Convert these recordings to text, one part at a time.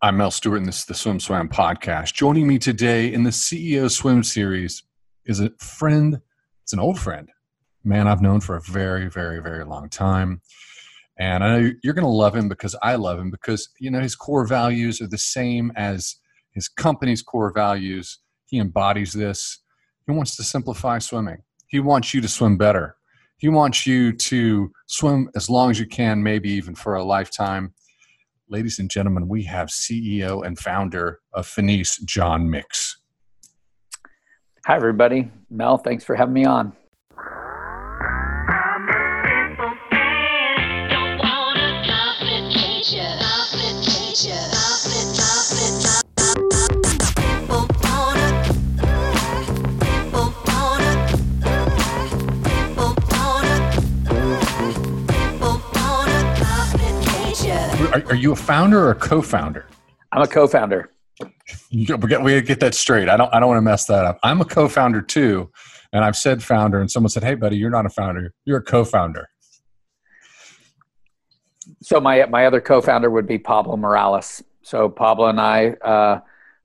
I'm Mel Stewart, and this is the Swim Swam podcast. Joining me today in the CEO Swim series is a friend. It's an old friend, man I've known for a very, very, very long time. And I know you're going to love him because I love him because you know his core values are the same as his company's core values. He embodies this. He wants to simplify swimming. He wants you to swim better. He wants you to swim as long as you can, maybe even for a lifetime ladies and gentlemen, we have CEO and founder of Finis, John Mix. Hi, everybody. Mel, thanks for having me on. Are, are you a founder or a co-founder? I'm a co-founder. we get, we get that straight. I don't. I don't want to mess that up. I'm a co-founder too, and I've said founder, and someone said, "Hey, buddy, you're not a founder. You're a co-founder." So my my other co-founder would be Pablo Morales. So Pablo and I uh,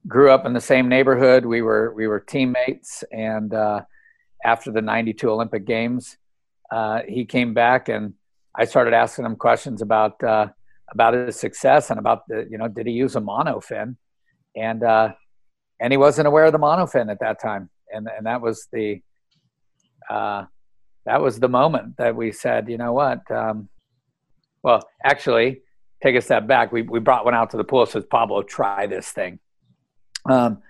grew up in the same neighborhood. We were we were teammates, and uh, after the '92 Olympic Games, uh, he came back, and I started asking him questions about uh, about his success and about the you know did he use a monofin? And uh and he wasn't aware of the monofin at that time. And and that was the uh that was the moment that we said you know what? Um well actually take a step back. We we brought one out to the pool says pablo try this thing. Um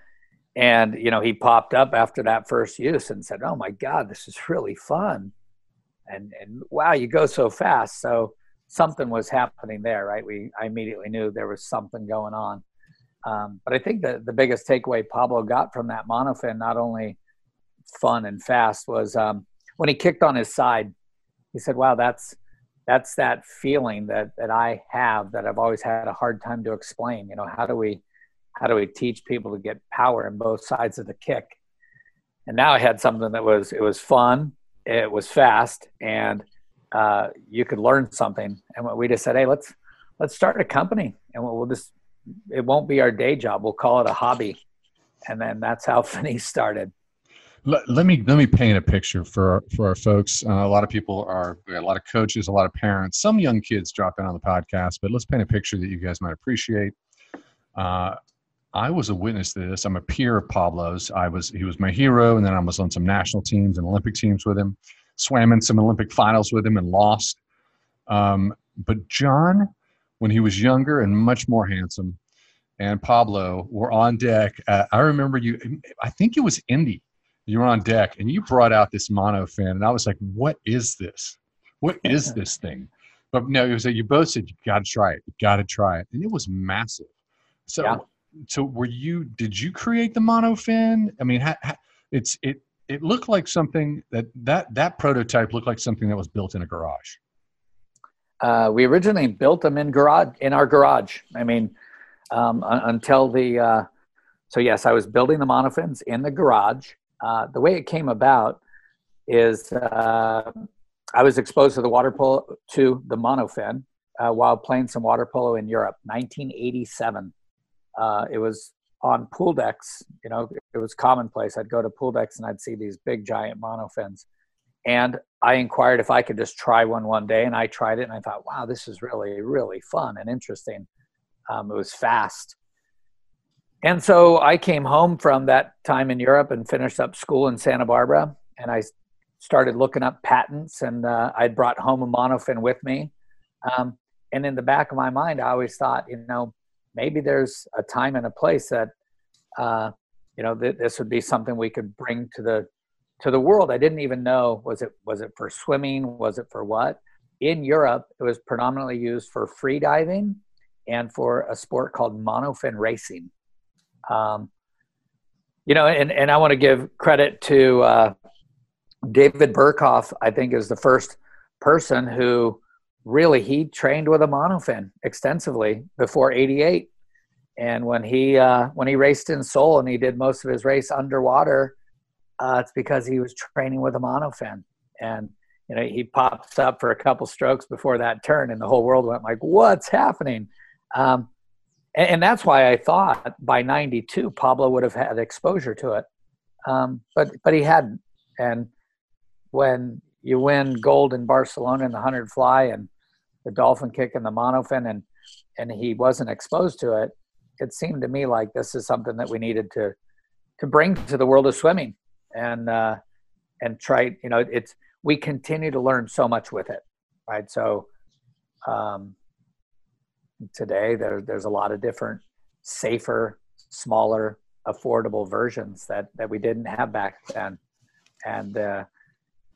and you know he popped up after that first use and said oh my god this is really fun. And and wow you go so fast. So something was happening there, right? We I immediately knew there was something going on. Um, but I think that the biggest takeaway Pablo got from that monofin, not only fun and fast, was um, when he kicked on his side. He said, "Wow, that's that's that feeling that that I have that I've always had a hard time to explain. You know, how do we how do we teach people to get power in both sides of the kick?" And now I had something that was it was fun, it was fast, and uh, you could learn something. And we just said, hey, let's let's start a company, and we'll, we'll just it won't be our day job. We'll call it a hobby, and then that's how Finis started. Let, let, me let me paint a picture for for our folks. Uh, a lot of people are a lot of coaches, a lot of parents, some young kids drop in on the podcast. But let's paint a picture that you guys might appreciate. Uh, I was a witness to this. I'm a peer of Pablo's. I was he was my hero, and then I was on some national teams and Olympic teams with him swam in some Olympic finals with him and lost. Um, but John, when he was younger and much more handsome, and Pablo were on deck. Uh, I remember you, I think it was Indy. You were on deck and you brought out this mono fin, and I was like, what is this? What is this thing? But no, it was like you both said, you got to try it. You got to try it. And it was massive. So, yeah. so were you, did you create the mono fin? I mean, ha, ha, it's, it, it looked like something that that that prototype looked like something that was built in a garage. Uh, we originally built them in garage in our garage. I mean, um, until the uh, so yes, I was building the monofins in the garage. Uh, the way it came about is uh, I was exposed to the water polo to the monofin uh, while playing some water polo in Europe, 1987. Uh, it was on pool decks, you know, it was commonplace. I'd go to pool decks and I'd see these big giant monofins. And I inquired if I could just try one one day, and I tried it, and I thought, wow, this is really, really fun and interesting. Um, it was fast. And so I came home from that time in Europe and finished up school in Santa Barbara, and I started looking up patents, and uh, I'd brought home a monofin with me. Um, and in the back of my mind, I always thought, you know, maybe there's a time and a place that uh, you know th- this would be something we could bring to the to the world. I didn't even know was it was it for swimming? Was it for what? In europe it was predominantly used for free diving and for a sport called monofin racing. Um, you know and, and i want to give credit to uh, david Berkoff. i think is the first person who really he trained with a monofin extensively before 88 and when he uh, when he raced in Seoul and he did most of his race underwater uh, it's because he was training with a monofin. And you know he pops up for a couple strokes before that turn and the whole world went like what's happening? Um, and, and, that's why I thought by '92 Pablo would have had exposure to it, um, but but he hadn't. And when you win gold in Barcelona in the hundred fly and the dolphin kick and the monofin, and and he wasn't exposed to it, it seemed to me like this is something that we needed to to bring to the world of swimming and uh, and try. You know, it's we continue to learn so much with it, right? So um, today there, there's a lot of different safer, smaller, affordable versions that that we didn't have back then, and uh,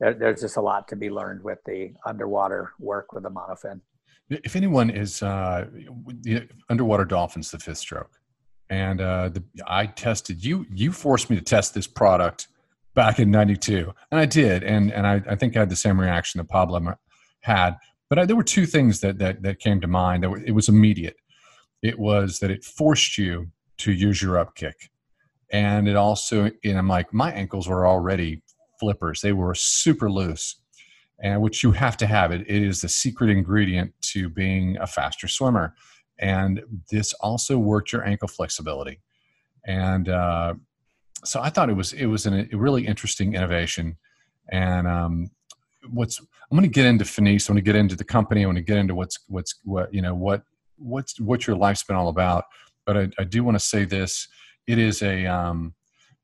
there, there's just a lot to be learned with the underwater work with the monofin. If anyone is uh, underwater dolphins, the fifth stroke, and uh, the, I tested you. You forced me to test this product back in '92, and I did, and and I, I think I had the same reaction that Pablo had. But I, there were two things that that that came to mind. That were, it was immediate. It was that it forced you to use your up kick, and it also, and I'm like, my ankles were already flippers; they were super loose, and which you have to have. It it is the secret ingredient to being a faster swimmer. And this also worked your ankle flexibility. And uh, so i thought it was it was an, a really interesting innovation. And um, what's i'm going to get into Finis. i want to get into the company. I want to get into what's what's what you know what what's what your life's been all about. But i, I do want to say this. It is a um,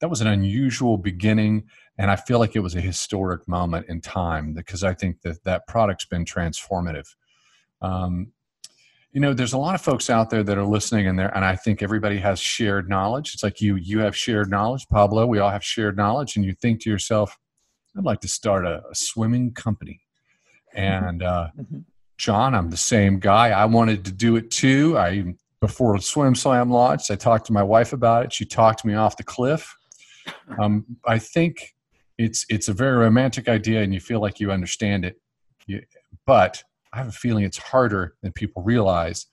that was an unusual beginning and i feel like it was a historic moment in time because i think that that product's been transformative. Um, you know there's a lot of folks out there that are listening and there and i think everybody has shared knowledge. It's like you you have shared knowledge pablo we all have shared knowledge and you think to yourself i'd like to start a, a swimming company. And uh, mm-hmm. john i'm the same guy. I wanted to do it too. I before SwimSwam launched i talked to my wife about it. She talked me off the cliff. Um, i think it's it's a very romantic idea and you feel like you understand it you, but I have a feeling it's harder than people realize.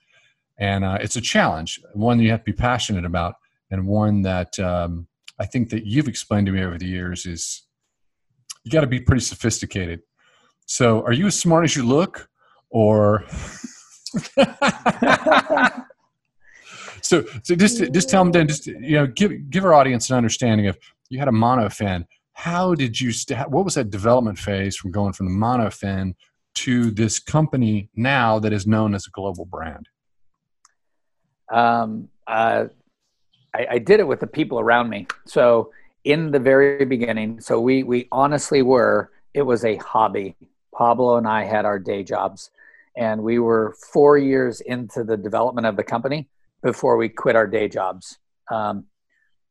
And uh, it's a challenge, one you have to be passionate about, and one that um, I think that you've explained to me over the years is you got to be pretty sophisticated. So, are you as smart as you look, or? so, so just just tell them then, just you know, give give our audience an understanding of you had a monofin. How did you? St- what was that development phase from going from the monofin to this company now that is known as a global brand? Um, uh, I, I, did it with the people around me. So in the very beginning, so we we honestly were. It was a hobby. Pablo and I had our day jobs, and we were four years into the development of the company before we quit our day jobs. Um,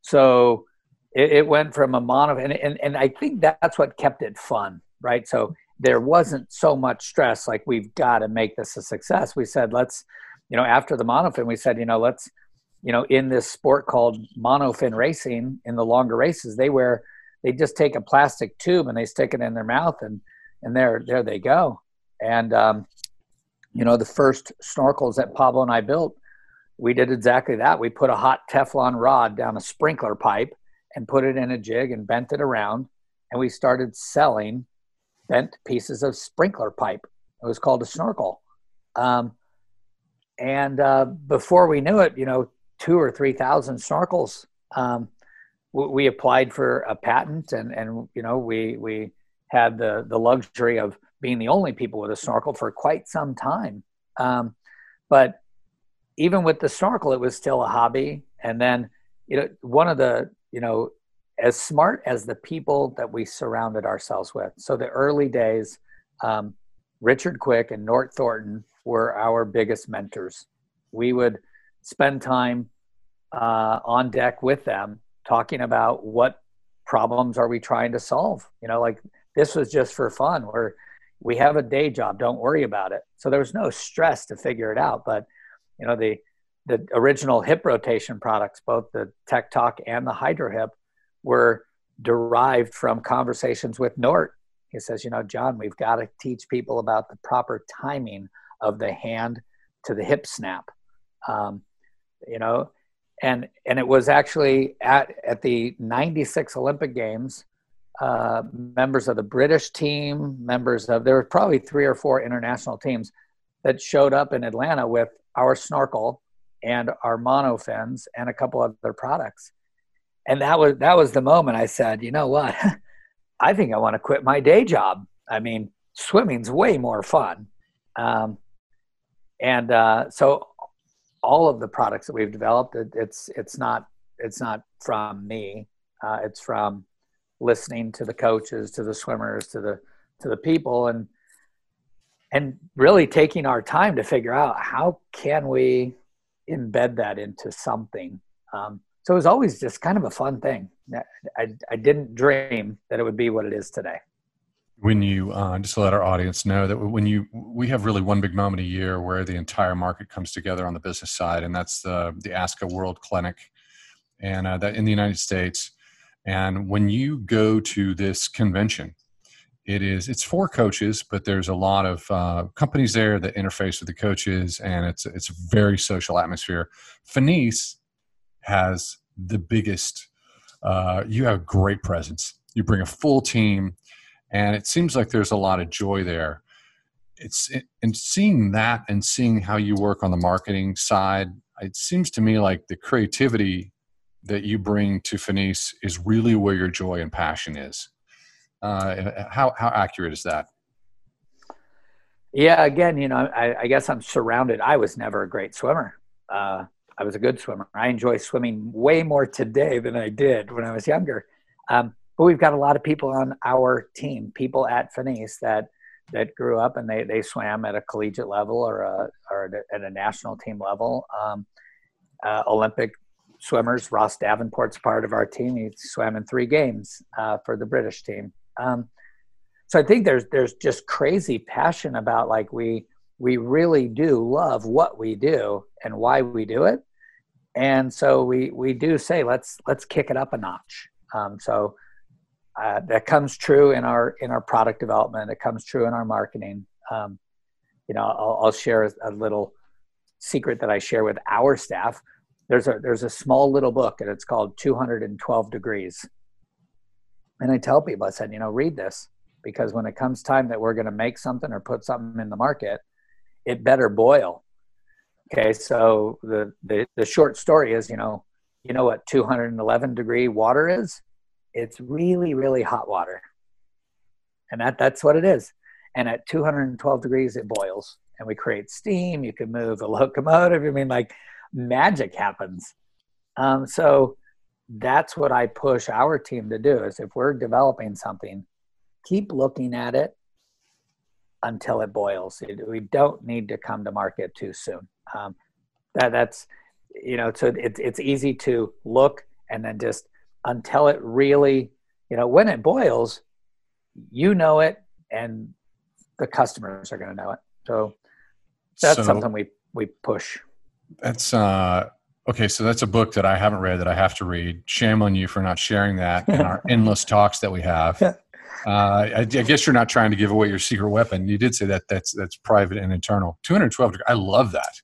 so it, it, went from a mono, and, and and I think that's what kept it fun, right? So there wasn't so much stress like we've got to make this a success. We said let's you know after the monofin we said you know let's you know in this sport called monofin racing in the longer races they wear they just take a plastic tube and they stick it in their mouth and and there there they go. And um, you know the first snorkels that pablo and i built we did exactly that. We put a hot teflon rod down a sprinkler pipe and put it in a jig and bent it around and we started selling bent pieces of sprinkler pipe. It was called a snorkel. Um, and uh, before we knew it, you know, two or 3,000 snorkels. Um, we applied for a patent and, and, you know, we, we had the, the luxury of being the only people with a snorkel for quite some time. Um, but even with the snorkel, it was still a hobby. And then, you know, one of the, you know, as smart as the people that we surrounded ourselves with. So the early days, um, Richard Quick and Nort Thornton were our biggest mentors. We would spend time uh, on deck with them talking about what problems are we trying to solve. You know, like this was just for fun. Where we have a day job, don't worry about it. So there was no stress to figure it out. But you know, the the original hip rotation products, both the Tech Toc and the Hydro Hip, were derived from conversations with Nort. He says, you know, John, we've got to teach people about the proper timing of the hand to the hip snap. Um, you know, and and it was actually at at the 96 Olympic Games, uh, members of the British team, members of there were probably three or four international teams that showed up in Atlanta with our snorkel and our monofins and a couple other products. And that was that was the moment I said, you know what? I think I want to quit my day job. I mean, swimming's way more fun. Um, and uh, so all of the products that we've developed, it, it's it's not it's not from me. Uh, it's from listening to the coaches, to the swimmers, to the to the people, and and really taking our time to figure out how can we embed that into something. Um, so it was always just kind of a fun thing. I, I didn't dream that it would be what it is today. When you uh, just to let our audience know that when you we have really one big moment a year where the entire market comes together on the business side, and that's the the ASCA World Clinic, and uh, that in the United States. And when you go to this convention, it is it's for coaches but there's a lot of uh, companies there that interface with the coaches and it's it's a very social atmosphere. Finis has the biggest uh, you have great presence. You bring a full team and it seems like there's a lot of joy there. It's and seeing that and seeing how you work on the marketing side it seems to me like the creativity that you bring to Finis is really where your joy and passion is uh, how how accurate is that? Yeah, again, you know, I, I, guess I'm surrounded. I was never a great swimmer. Uh, I was a good swimmer. I enjoy swimming way more today than I did when I was younger. Um, but we've got a lot of people on our team, people at Finis that that grew up and they, they swam at a collegiate level or a, or at a national team level. Um, uh, Olympic swimmers, Ross Davenport's part of our team. He swam in three games uh, for the British team. Um, so I think there's there's just crazy passion about like we we really do love what we do and why we do it, and so we we do say let's let's kick it up a notch. Um, so uh, that comes true in our in our product development. It comes true in our marketing. Um, you know, I'll, I'll share a, a little secret that I share with our staff. There's a there's a small little book and it's called 212 Degrees and I tell people, I said, you know, read this because when it comes time that we're going to make something or put something in the market, it better boil. Okay, so the, the the short story is, you know, you know what 211 degree water is? It's really really hot water, and that that's what it is. And at 212 degrees, it boils, and we create steam. You can move a locomotive. I mean, like magic happens. Um, so that's what I push our team to do is if we're developing something, keep looking at it until it boils. We don't need to come to market too soon. Um, that that's you know so it's it's easy to look and then just until it really you know when it boils, you know it and the customers are going to know it. So that's so something we we push. That's uh Okay, so that's a book that I haven't read that I have to read. Shame on you for not sharing that in our endless talks that we have. Uh, I, I, guess you're not trying to give away your secret weapon. You did say that that's that's private and internal. 212. I love that.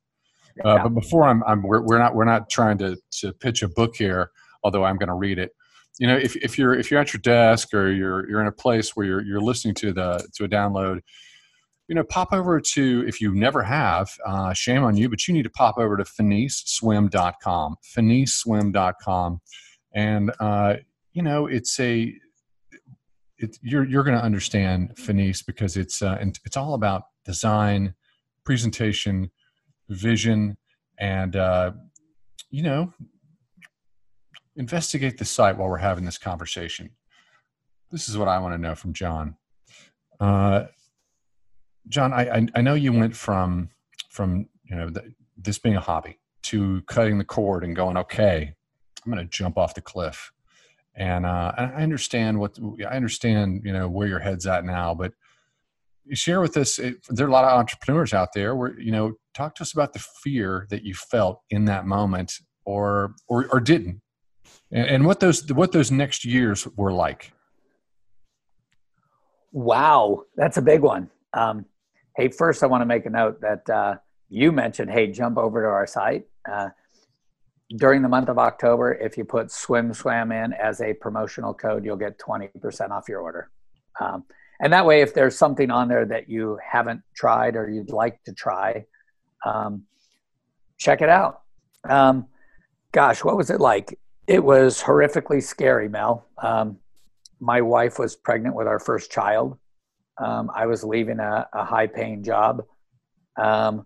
Uh, but before I'm, I'm we're, we're, not we're not trying to to pitch a book here. Although I'm going to read it. You know, if if you're if you're at your desk or you're you're in a place where you're you're listening to the to a download, you know, pop over to, if you never have, uh, shame on you, but you need to pop over to finisswim.com, finisswim.com. And, uh, you know, it's a, it, you're, you're going to understand Finis because it's, uh, it's all about design, presentation, vision, and, uh, you know, investigate the site while we're having this conversation. This is what I want to know from John. Uh, John, I, I know you went from from you know the, this being a hobby to cutting the cord and going, okay, I'm going to jump off the cliff. And uh, I understand what I understand, you know, where your head's at now. But share with us. It, there are a lot of entrepreneurs out there. Where you know, talk to us about the fear that you felt in that moment, or or, or didn't, and, and what those what those next years were like. Wow, that's a big one. Um, Hey, first, I want to make a note that uh, you mentioned, hey, jump over to our site. Uh, during the month of October, if you put Swim Swam in as a promotional code, you'll get 20% off your order. Um, and that way, if there's something on there that you haven't tried or you'd like to try, um, check it out. Um, gosh, what was it like? It was horrifically scary, Mel. Um, my wife was pregnant with our first child. Um, I was leaving a, a high paying job. Um,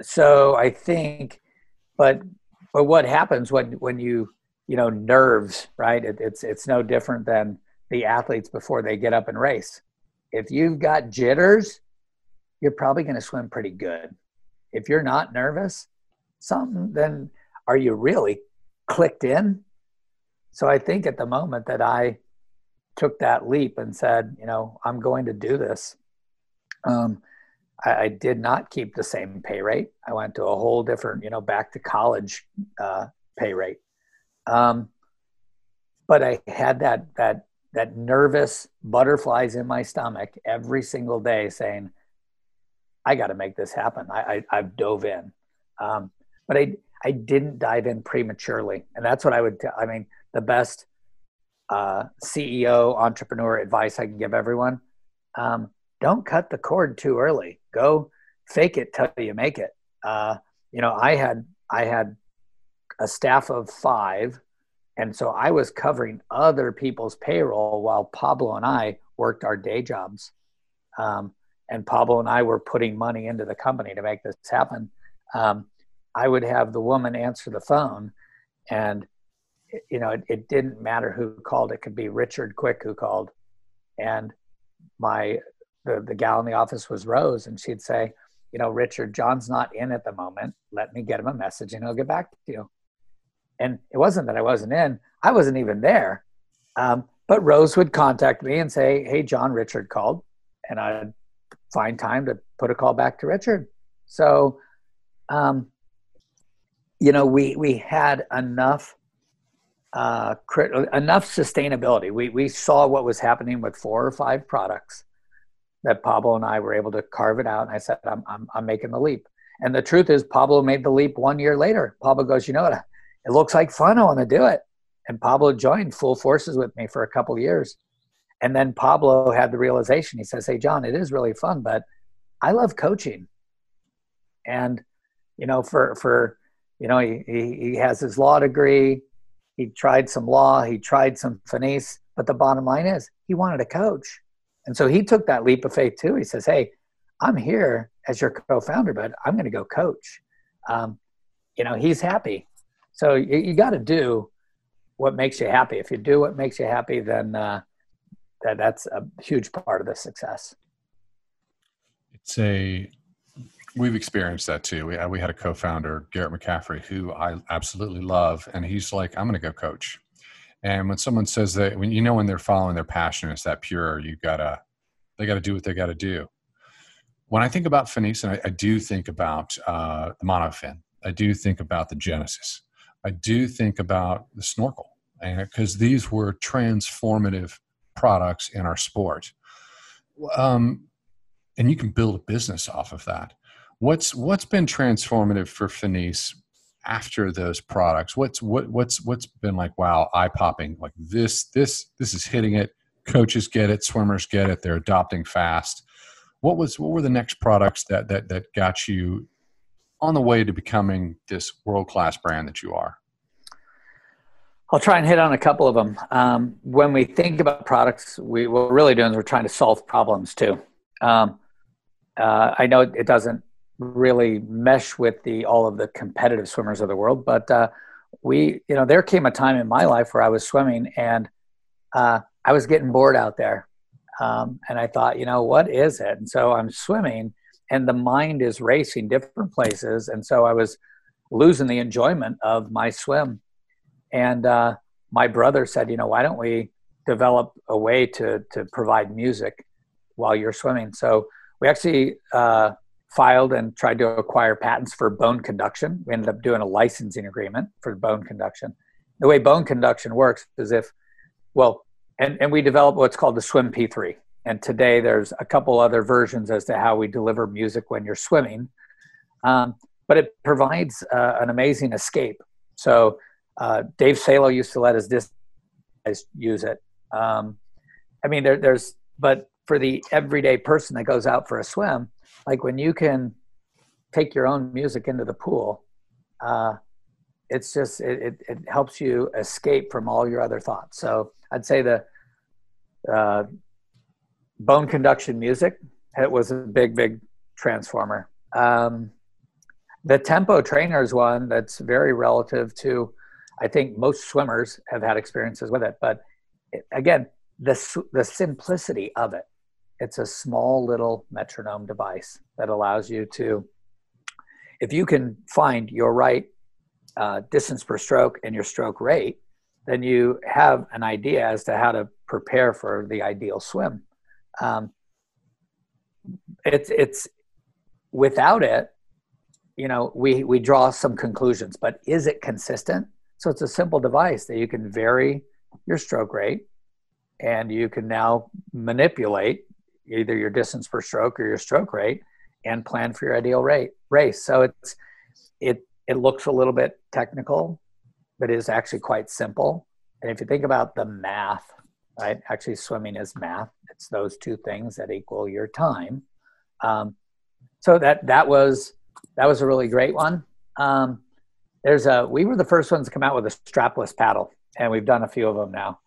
so I think, but but what happens when when you you know nerves, right? It, it's it's no different than the athletes before they get up and race. If you've got jitters, you're probably going to swim pretty good. If you're not nervous, something then are you really clicked in? So I think at the moment that I took that leap and said, you know, I'm going to do this. Um, I, I, did not keep the same pay rate. I went to a whole different, you know, back to college uh, pay rate. Um, but I had that that that nervous butterflies in my stomach every single day, saying, "I got to make this happen." I, I have dove in, um, but I I didn't dive in prematurely, and that's what I would. T- I mean, the best uh, CEO entrepreneur advice I can give everyone: um, don't cut the cord too early. Go fake it till you make it. Uh, you know, I had I had a staff of five, and so I was covering other people's payroll while Pablo and I worked our day jobs. Um, and Pablo and I were putting money into the company to make this happen. Um, I would have the woman answer the phone, and you know, it, it, didn't matter who called. It could be Richard Quick who called, and my the the gal in the office was Rose, and she'd say, you know, Richard, John's not in at the moment. Let me get him a message, and he'll get back to you. And it wasn't that I wasn't in; I wasn't even there. Um, but Rose would contact me and say, "Hey, John, Richard called," and I'd find time to put a call back to Richard. So, um, you know, we we had enough uh, enough sustainability. We we saw what was happening with four or five products that Pablo and I were able to carve it out. And I said, I'm I'm, I'm making the leap. And the truth is, Pablo made the leap one year later. Pablo goes, you know what? It looks like fun. I want to do it. And Pablo joined full forces with me for a couple years. And then Pablo had the realization. He says, "Hey, John, it is really fun, but I love coaching." And you know, for for you know, he, he, he has his law degree he tried some law, he tried some finesse, but the bottom line is he wanted a coach. And so he took that leap of faith too. He says, Hey, I'm here as your co founder, but I'm going to go coach. Um, you know, he's happy. So you, you got to do what makes you happy. If you do what makes you happy, then uh, that, that's a huge part of the success. It's a We've experienced that too. We, we had a co-founder, Garrett McCaffrey, who I absolutely love, and he's like, "I'm going to go coach." And when someone says that, when you know when they're following their passion, it's that pure. You gotta, they got to do what they got to do. When I think about Finis, I, I do think about uh, the monofin. I do think about the Genesis. I do think about the snorkel, and because these were transformative products in our sport. Um, and you can build a business off of that. What's what's been transformative for Finis after those products? What's what what's what's been like wow, eye popping, like this this this is hitting it. Coaches get it, swimmers get it, they're adopting fast. What was what were the next products that that that got you on the way to becoming this world class brand that you are? I'll try and hit on a couple of them. Um, when we think about products, we, what we're really doing is we're trying to solve problems too. Um, uh, I know it doesn't really mesh with the all of the competitive swimmers of the world. But uh, we, you know, there came a time in my life where I was swimming and uh, I was getting bored out there, um, and I thought, you know, what is it? And so I'm swimming, and the mind is racing different places, and so I was losing the enjoyment of my swim. And uh, my brother said, you know, why don't we develop a way to to provide music while you're swimming? So we actually uh, filed and tried to acquire patents for bone conduction. We ended up doing a licensing agreement for bone conduction. The way bone conduction works is if, well, and, and we developed what's called the SwiMP3. And today there's a couple other versions as to how we deliver music when you're swimming. Um, but it provides uh, an amazing escape. So uh, Dave Salo used to let his disc use it. Um, I mean, there, there's, but for the everyday person that goes out for a swim, like when you can take your own music into the pool uh, it's just it, it, it, helps you escape from all your other thoughts. So I'd say the uh, bone conduction music it was a big big transformer. Um, the tempo trainer is one that's very relative to. I think most swimmers have had experiences with it, but again, the the simplicity of it. It's a small little metronome device that allows you to, if you can find your right uh, distance per stroke and your stroke rate, then you have an idea as to how to prepare for the ideal swim. Um, it's it's without it, you know, we we draw some conclusions, but is it consistent? So it's a simple device that you can vary your stroke rate, and you can now manipulate either your distance per stroke or your stroke rate and plan for your ideal rate race. So it's it it looks a little bit technical, but is actually quite simple. And if you think about the math, right? Actually, swimming is math. It's those two things that equal your time. Um, so that that was that was a really great one. Um, there's a we were the first ones to come out with a strapless paddle, and we've done a few of them now.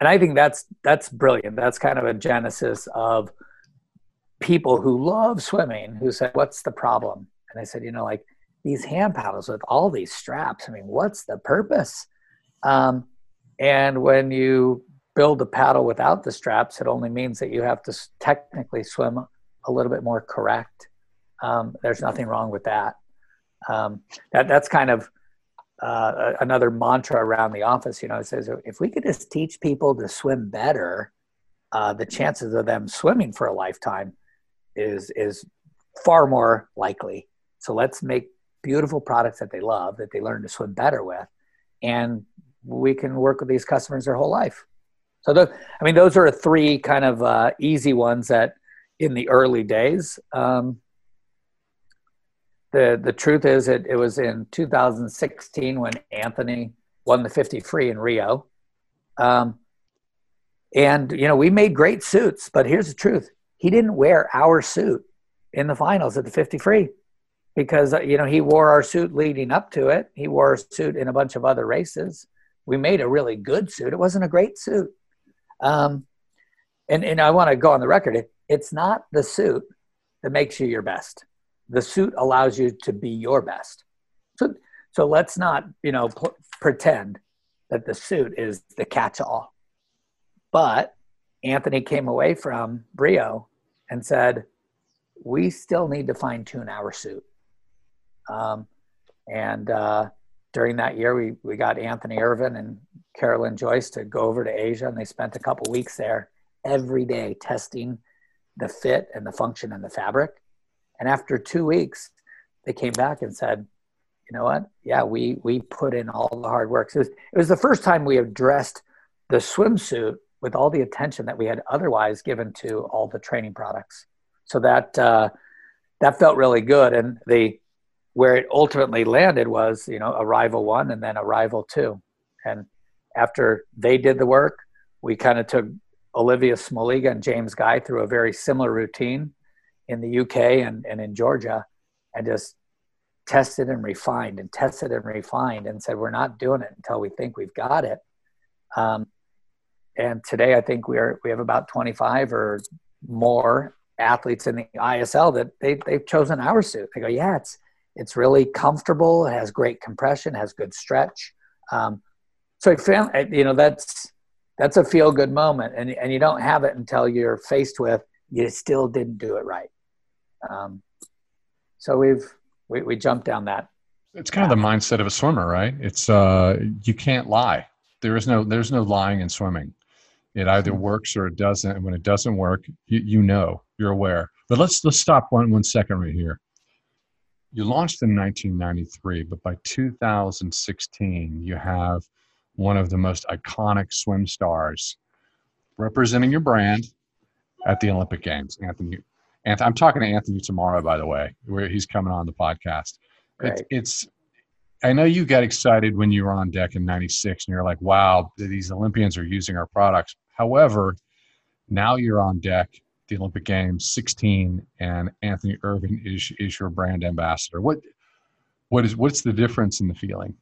And I think that's that's brilliant. That's kind of a genesis of people who love swimming who said, "What's the problem?" And I said, "You know, like these hand paddles with all these straps. I mean, what's the purpose? Um, and when you build a paddle without the straps, it only means that you have to technically swim a little bit more correct. Um, there's nothing wrong with that. Um, that that's kind of uh, another mantra around the office. You know, it says if we could just teach people to swim better, uh, the chances of them swimming for a lifetime is is far more likely. So let's make beautiful products that they love that they learn to swim better with and we can work with these customers their whole life so the, i mean those are three kind of uh, easy ones that in the early days um, the the truth is it, it was in 2016 when anthony won the 50 free in rio um, and you know we made great suits but here's the truth he didn't wear our suit in the finals at the 50 free because uh, you know he wore our suit leading up to it. He wore a suit in a bunch of other races. We made a really good suit. It wasn't a great suit. Um, and and I want to go on the record. It, it's not the suit that makes you your best. The suit allows you to be your best. So so let's not you know pretend that the suit is the catch-all. But Anthony came away from Rio and said, we still need to fine tune our suit um, and uh, during that year, we, we got Anthony Ervin and Carolyn Joyce to go over to Asia, and they spent a couple weeks there every day testing the fit and the function and the fabric. And after two weeks, they came back and said, you know what? Yeah, we, we put in all the hard work. So it, was, it was the first time we addressed the swimsuit with all the attention that we had otherwise given to all the training products. So that, uh, that felt really good. And the, where it ultimately landed was you know arrival one and then arrival two and after they did the work we kind of took olivia smoliga and james guy through a very similar routine in the uk and, and in georgia and just tested and refined and tested and refined and said we're not doing it until we think we've got it um, and today i think we are we have about 25 or more athletes in the isl that they, they've chosen our suit they go yeah it's it's really comfortable. It has great compression, has good stretch. Um, so I found, you know, that's that's a feel good moment, and and you don't have it until you're faced with you still didn't do it right. Um, so we've we, we jumped down that. It's kind of the mindset of a swimmer, right? It's uh, you can't lie. There is no there's no lying in swimming. It either mm-hmm. works or it doesn't. And when it doesn't work, you, you know, you're aware. But let's let's stop one one second right here you launched in 1993, but by 2016, you have one of the most iconic swim stars representing your brand at the Olympic Games. Anthony, I'm talking to Anthony tomorrow, by the way, where he's coming on the podcast. It's, it's, I know you got excited when you were on deck in 96 and you're like, wow, these Olympians are using our products. However, now you're on deck the Olympic Games 16, and Anthony Ervin is is your brand ambassador. What what is what's the difference in the feeling?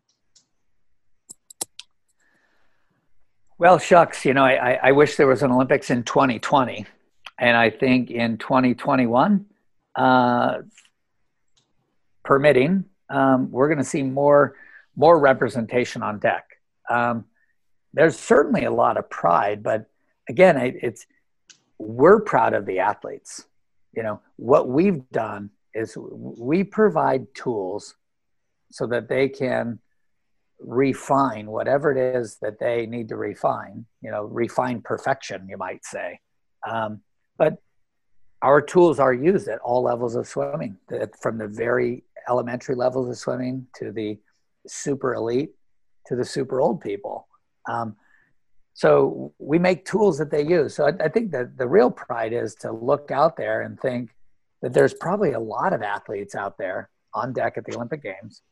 Well, shucks, you know, I, I wish there was an Olympics in 2020. And I think in 2021, uh, permitting, um, we're going to see more more representation on deck. Um, there's certainly a lot of pride, but again, it, it's we're proud of the athletes. You know what we've done is we provide tools so that they can refine whatever it is that they need to refine. You know, refine perfection, you might say. Um, but our tools are used at all levels of swimming, from the very elementary levels of swimming to the super elite to the super old people. Um, so we make tools that they use. So I, I think that the real pride is to look out there and think that there's probably a lot of athletes out there on deck at the Olympic Games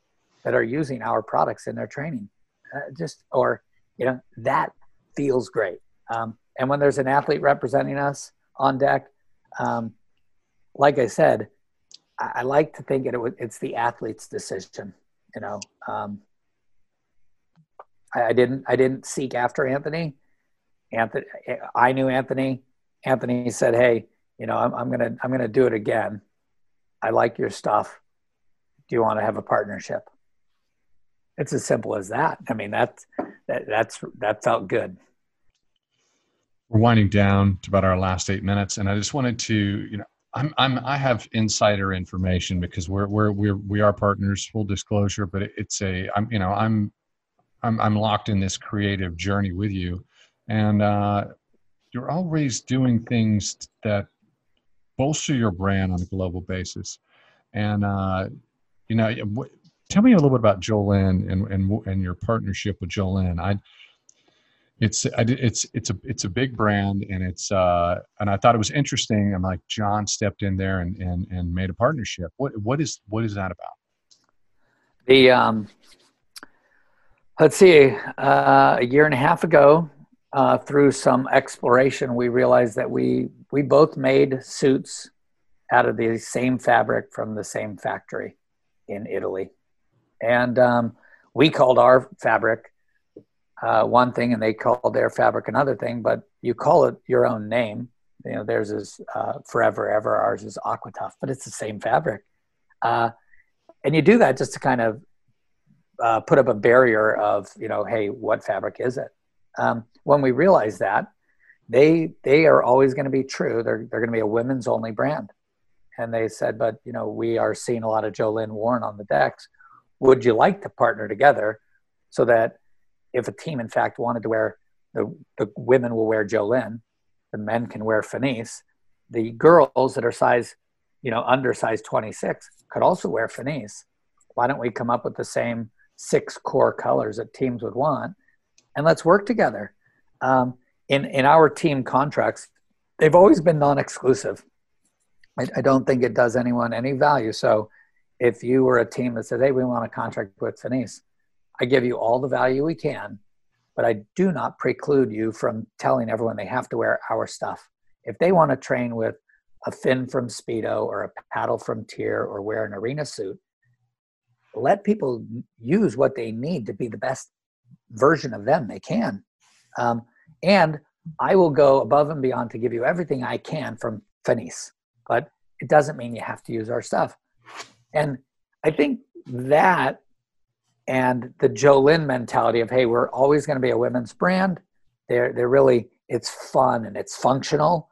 that are using our products in their training. Uh, just or you know that feels great. Um, and when there's an athlete representing us on deck, um, like I said, I, I, like to think it, it, it's the athlete's decision. You know, um, I, I didn't I didn't seek after Anthony. Anthony, I knew Anthony. Anthony said, "Hey, you know, I'm, I'm gonna I'm gonna do it again. I like your stuff. Do you want to have a partnership?" It's as simple as that. I mean, that's that, that's that felt good. We're winding down to about our last eight minutes, and I just wanted to, you know, I'm, I'm, I have insider information because we're, we're, we're, we are partners, full disclosure, but it's a, I'm, you know, I'm, I'm, I'm locked in this creative journey with you. And uh, you're always doing things that bolster your brand on a global basis. And, uh, you know, tell me a little bit about Jolyn and, and, and your partnership with Jolyn. I, it's it's it's a it's a big brand and it's uh and I thought it was interesting. I'm like John stepped in there and and and made a partnership. What what is what is that about? The um, let's see, uh, a year and a half ago, uh, through some exploration, we realized that we we both made suits out of the same fabric from the same factory in Italy, and um, we called our fabric uh, one thing and they call their fabric another thing, but you call it your own name. You know, theirs is uh, Forever Ever, ours is Aquatough, but it's the same fabric. Uh, and you do that just to kind of uh, put up a barrier of, you know, hey, what fabric is it? Um, when we realize that, they they are always going to be true. They're they're going to be a women's only brand. And they said, but you know, we are seeing a lot of Jolyn Warren on the decks. Would you like to partner together so that if a team in fact wanted to wear the, the women will wear Jolyn, the men can wear Finis. The girls that are size, you know, under size 26 could also wear Finis. Why don't we come up with the same six core colors that teams would want, and let's work together. Um, in in our team contracts, they've always been non-exclusive. I, I don't think it does anyone any value. So, if you were a team that said, "Hey, we want a contract with Finis," I give you all the value we can, but I do not preclude you from telling everyone they have to wear our stuff. If they want to train with a fin from Speedo or a paddle from TYR or wear an arena suit, let people use what they need to be the best version of them they can. Um, and I will go above and beyond to give you everything I can from Finis, but it doesn't mean you have to use our stuff. And I think that and the Jolyn mentality of hey, we're always going to be a women's brand. They're they're really it's fun and it's functional.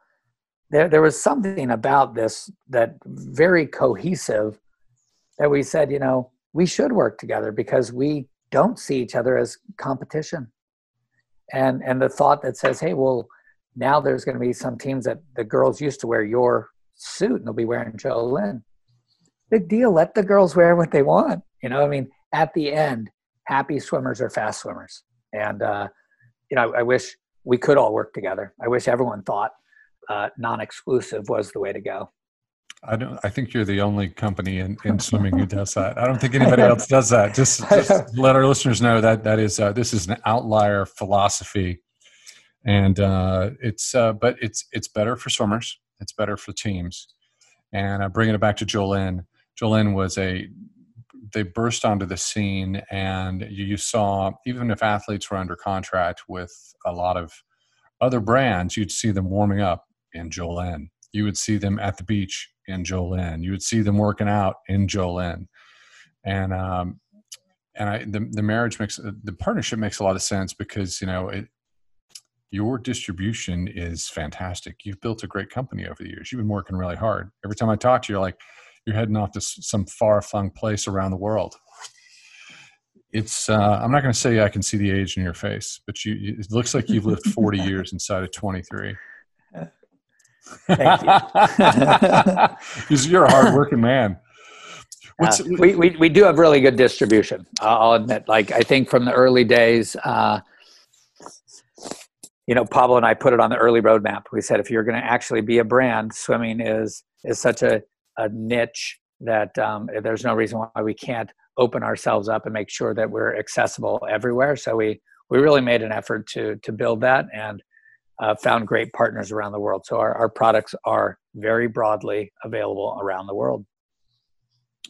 There there was something about this that very cohesive that we said, you know, we should work together because we don't see each other as competition. And and the thought that says, hey, well, now there's going to be some teams that the girls used to wear your suit and they'll be wearing Jolyn. Big deal. Let the girls wear what they want. You know, I mean, at the end, happy swimmers are fast swimmers. And, uh, you know, I, I, wish we could all work together. I wish everyone thought uh, non exclusive was the way to go. I don't. I think you're the only company in, in swimming who does that. I don't think anybody else does that. Just, just let our listeners know that that is uh, this is an outlier philosophy, and uh, it's uh, but it's it's better for swimmers. It's better for teams. And uh, bringing it back to Jolyn, Jolyn was a they burst onto the scene, and you, you saw even if athletes were under contract with a lot of other brands, you'd see them warming up in Jolyn. You would see them at the beach in Jolyn. You would see them working out in Jolyn, and um, and I the the marriage makes the partnership makes a lot of sense because you know it, your distribution is fantastic. You've built a great company over the years. You've been working really hard. Every time I talk to you, you're like you're heading off to some far flung place around the world. It's uh, I'm not going to say I can see the age in your face, but you it looks like you've lived 40 years inside of 23. Thank you. you're a hardworking man. Uh, we, we, we do have really good distribution. I'll admit, like, I think from the early days, uh, you know, Pablo and I put it on the early roadmap. We said, if you're going to actually be a brand, swimming is, is such a, a niche that um, there's no reason why we can't open ourselves up and make sure that we're accessible everywhere. So we, we really made an effort to, to build that and uh, found great partners around the world. So our, our products are very broadly available around the world.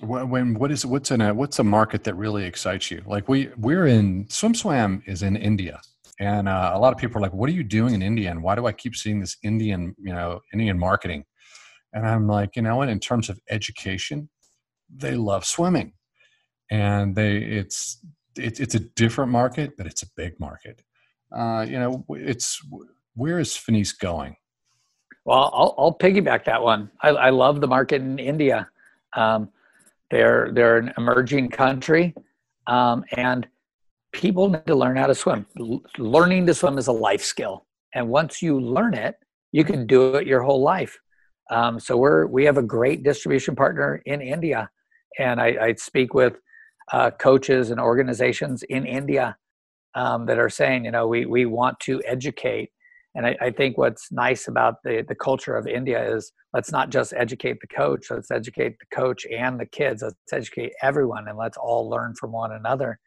When what is what's in a what's a market that really excites you? Like we we're in SwimSwam is in india. And uh, a lot of people are like what are you doing in india? And why do i keep seeing this indian you know indian marketing and i'm like you know what in terms of education they love swimming. And they it's it, it's a different market but it's a big market. Uh, you know it's where is Finis going? Well i'll, I'll piggyback that one. I, I love the market in india. Um, they're they're an emerging country, um, and people need to learn how to swim. L- learning to swim is a life skill, and once you learn it, you can do it your whole life. Um, so we're we have a great distribution partner in India, and I, I speak with uh, coaches and organizations in India um, that are saying, you know, we we want to educate and I, I, think what's nice about the, the culture of India is let's not just educate the coach, let's educate the coach and the kids, let's educate everyone and let's all learn from one another.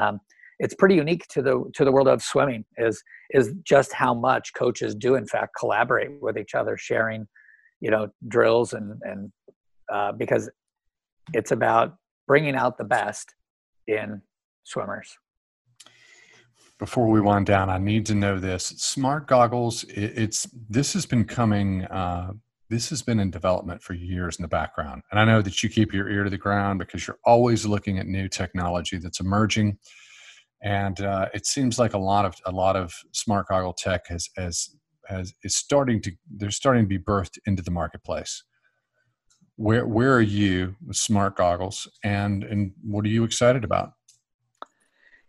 Um, it's pretty unique to the to the world of swimming is is just how much coaches do in fact collaborate with each other, sharing, you know, drills and and uh, because it's about bringing out the best in swimmers before we wind down, I need to know this. Smart goggles, it's this has been coming. Uh, this has been in development for years in the background, and I know that you keep your ear to the ground because you're always looking at new technology that's emerging. And uh, it seems like a lot of a lot of smart goggle tech has has has is starting to they're starting to be birthed into the marketplace. Where where are you with smart goggles, and and what are you excited about?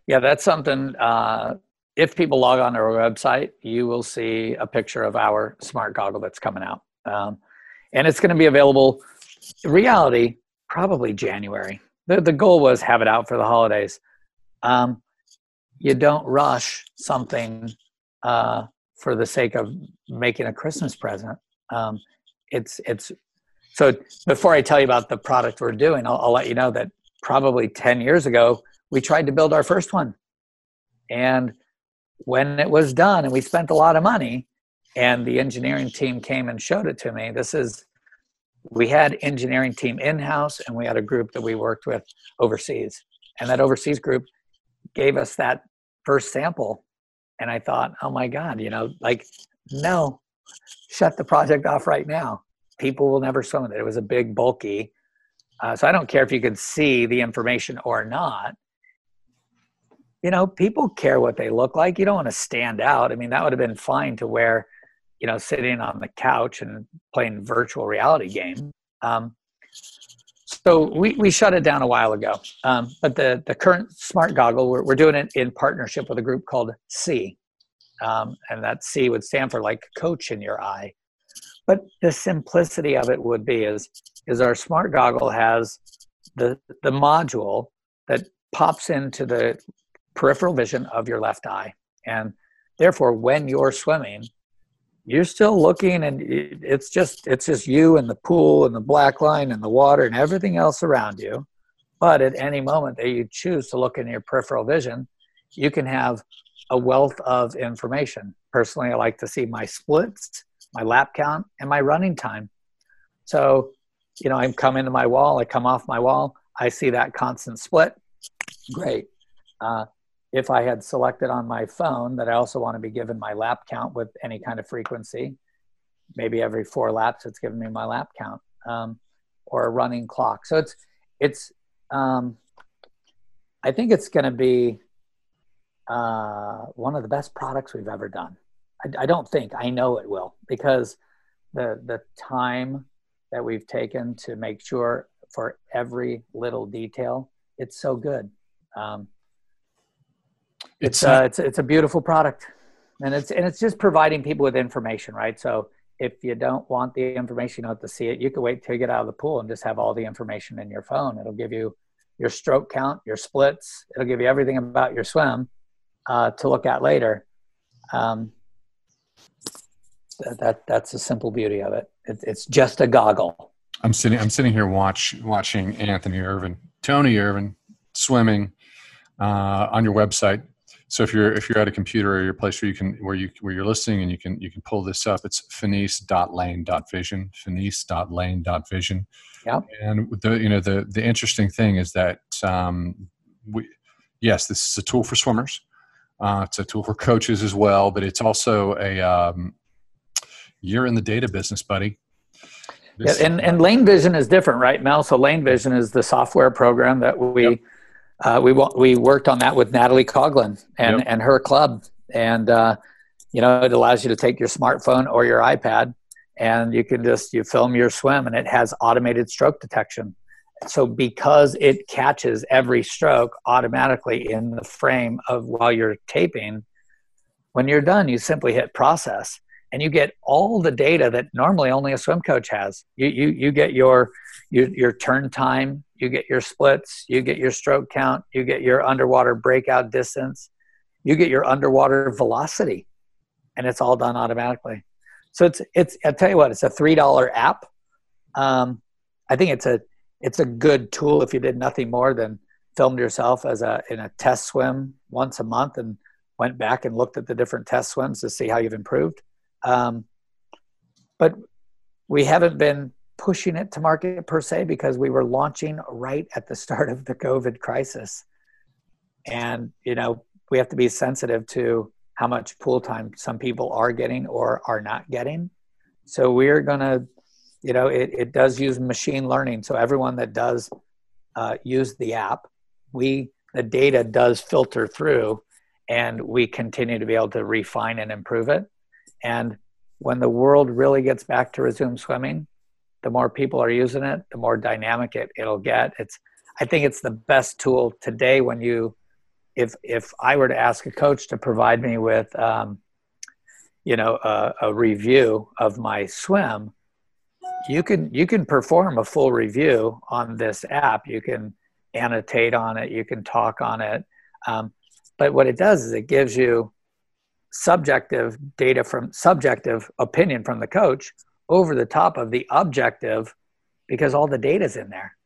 Yeah, that's something. Uh, if people log on to our website, you will see a picture of our smart goggle that's coming out. Um, and it's going to be available, reality, probably January. The, the goal was have it out for the holidays. Um, you don't rush something uh, for the sake of making a Christmas present. Um, it's it's so before I tell you about the product we're doing, I'll, I'll let you know that probably 10 years ago, we tried to build our first one. And when it was done and we spent a lot of money and the engineering team came and showed it to me, this is we had engineering team in-house and we had a group that we worked with overseas. And that overseas group gave us that first sample. And I thought, oh my God, you know, like, no, shut the project off right now. People will never swim with it. It was a big, bulky. Uh, so I don't care if you can see the information or not you know, people care what they look like. You don't want to stand out. I mean, that would have been fine to wear, you know, sitting on the couch and playing virtual reality game. Um, so we, we shut it down a while ago. Um, but the, the current smart goggle, we're, we're doing it in partnership with a group called C. Um, and that C would stand for like coach in your eye. But the simplicity of it would be is, is our smart goggle has the, the module that pops into the peripheral vision of your left eye. And therefore, when you're swimming, you're still looking and it's just it's just you and the pool and the black line and the water and everything else around you but at any moment that you choose to look in your peripheral vision you can have a wealth of information personally i like to see my splits my lap count and my running time so you know i'm coming to my wall i come off my wall I see that constant split. Great. Uh, if I had selected on my phone that I also want to be given my lap count with any kind of frequency, maybe every four laps it's giving me my lap count um, or a running clock. So it's it's um, I think it's going to be uh, one of the best products we've ever done. I, I, don't think I know it will because the the time that we've taken to make sure for every little detail, it's so good. Um, it's it's, uh, it's it's a beautiful product, and it's and it's just providing people with information, right? So if you don't want the information, you don't have to see it. You can wait till you get out of the pool and just have all the information in your phone. It'll give you your stroke count, your splits. It'll give you everything about your swim uh, to look at later. Um, that, that that's the simple beauty of it. it. It's just a goggle. I'm sitting. I'm sitting here watch watching Anthony Ervin, Tony Ervin swimming uh, on your website. So if you're if you're at a computer or your place where you can where you where you're listening and you can you can pull this up it's finis.lane.vision finis.lane.vision yeah. And the you know the the interesting thing is that um, we yes this is a tool for swimmers. Uh, it's a tool for coaches as well but it's also a um, you're in the data business buddy. This, yeah, and, and Lane Vision is different, right, Mel? So Lane Vision is the software program that we yep uh, we we worked on that with Natalie Coughlin and yep. and her club, and uh, you know it allows you to take your smartphone or your iPad, and you can just you film your swim, and it has automated stroke detection. So because it catches every stroke automatically in the frame of while you're taping, when you're done, you simply hit process, and you get all the data that normally only a swim coach has. You you you get your your, your turn time, you get your splits, you get your stroke count, you get your underwater breakout distance, you get your underwater velocity, and it's all done automatically. So it's it's I'll tell you what, it's a three dollar app. Um, I think it's a it's a good tool if you did nothing more than filmed yourself as a in a test swim once a month and went back and looked at the different test swims to see how you've improved. Um, but we haven't been pushing it to market per se because we were launching right at the start of the COVID crisis. And, you know, we have to be sensitive to how much pool time some people are getting or are not getting. So we're going to, you know, it, it does use machine learning. So everyone that does uh, use the app, we, the data does filter through and we continue to be able to refine and improve it. And when the world really gets back to resume swimming, the more people are using it, the more dynamic it, it'll get. It's I think it's the best tool today when you if if I were to ask a coach to provide me with um, you know a, a review of my swim, you can you can perform a full review on this app. You can annotate on it. You can talk on it. Um, but what it does is it gives you subjective data from subjective opinion from the coach over the top of the objective because all the data's in there.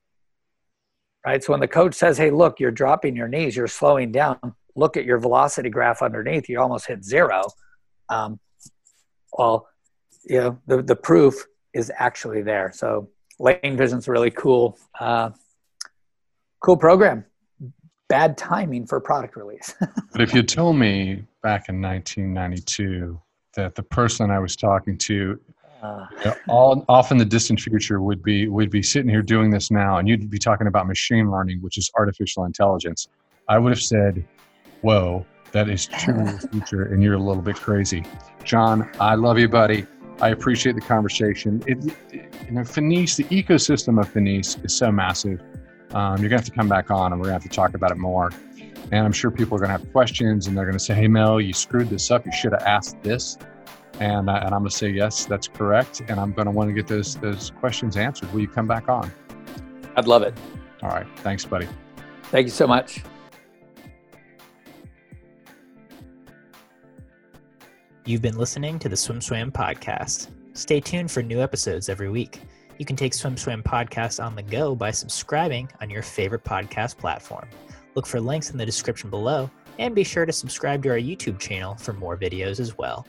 Right? So when the coach says, hey, look, you're dropping your knees, you're slowing down, look at your velocity graph underneath, you almost hit zero. Um, well, you know, the, the proof is actually there. So Lane Vision's really cool, uh, cool program. Bad timing for product release. but if you told me back in 1992 that the person I was talking to uh, yeah, all off in the distant future would be we'd be sitting here doing this now, and you'd be talking about machine learning, which is artificial intelligence. I would have said, "Whoa, that is true in the future," and you're a little bit crazy. John, I love you, buddy. I appreciate the conversation. It, it, you know, Finis, the ecosystem of Finis is so massive. Um, you're gonna have to come back on, and we're gonna have to talk about it more. And I'm sure people are gonna have questions, and they're gonna say, "Hey, Mel, you screwed this up. You should have asked this." And, uh, and I'm going to say yes, that's correct, and I'm going to want to get those those questions answered. Will you come back on? I'd love it. All right, thanks, buddy. Thank you so much. You've been listening to the SwimSwam podcast. Stay tuned for new episodes every week. You can take SwimSwam podcast on the go by subscribing on your favorite podcast platform. Look for links in the description below and be sure to subscribe to our YouTube channel for more videos as well.